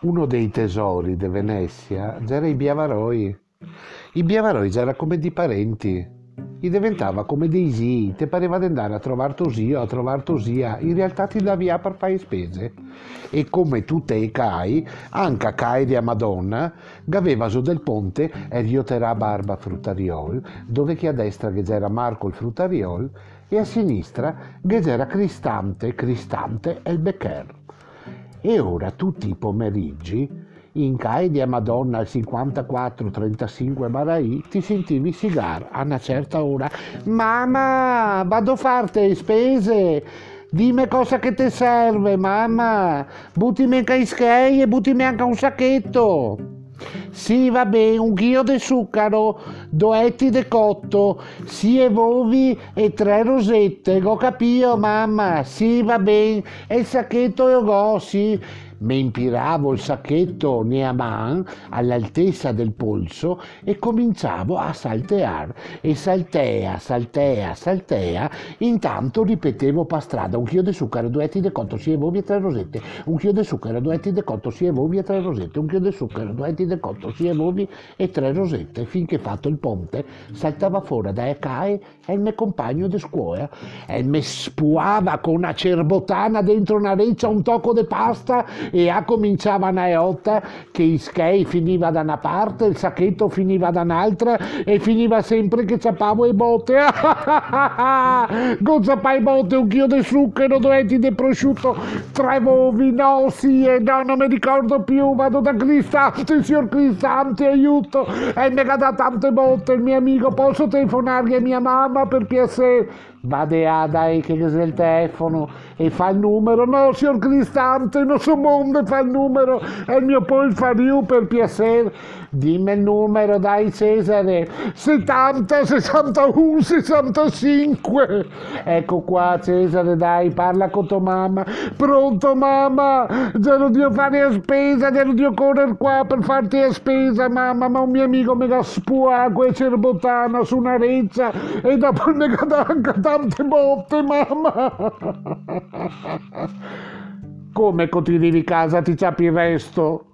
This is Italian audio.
uno dei tesori di Venezia c'era i Biavaroi. I Biavaroi c'era come di parenti. Gli diventava come dei zii, ti pareva di andare a trovare tuo zio, a trovare tua zia, in realtà ti davi via per fare spese. E come tutte i CAI, anche CAI di Madonna, aveva su del ponte e riotera barba fruttariol, dove che a destra che c'era Marco il fruttariol e a sinistra che c'era Cristante, Cristante e il Becker. E ora tutti i pomeriggi, in CAI di Madonna al 54-35 Marai, ti sentivi sigar a una certa ora. Mamma, vado a farti spese! Dimmi cosa che ti serve, mamma! Buttimi anche i schei e buttimi anche un sacchetto! Sì, va bene, un chilo di zucchero, due etti di cotto, sì e uovi e tre rosette, ho capito mamma, sì va bene, e il sacchetto io go, sì mi impiravo il sacchetto Neaman all'altezza del polso e cominciavo a salteare e saltea, saltea, saltea, intanto ripetevo per strada un chilo di zucchero, due etti di cotto, si evovi e tre rosette, un chilo di zucchero, due etti di cotto, si evovi e tre rosette, un chilo di zucchero, due etti di cotto, si evovi e tre rosette, finché fatto il ponte saltava fuori da ECAE e il mio compagno di scuola. E mi spuava con una cerbotana dentro una reccia un tocco di pasta e a cominciava una eotta che il skei finiva da una parte, il sacchetto finiva da un'altra e finiva sempre che ciappavo i botte. Con zappai botte, un chilo di zucchero, due etti di prosciutto, tre uovi, no, sì e no, non mi ricordo più, vado da Cristante, signor Cristante, aiuto, e mi ha dato tante botte il mio amico, posso telefonargli a mia mamma per piacere? Vade a dai che c'è il telefono e fa il numero. No, signor Cristante, non so mondo, fa il numero. È il mio polfariu per piacere. Dimmi il numero, dai Cesare. 70, 61, 65. Ecco qua Cesare, dai, parla con tua mamma. Pronto mamma? Devo fare a spesa, devo dio correre qua per farti a spesa mamma, ma un mio amico mi dà spuaco e cerbotana su una reccia e dopo mi anche tante botte mamma. Come continui di casa ti ciapi il resto?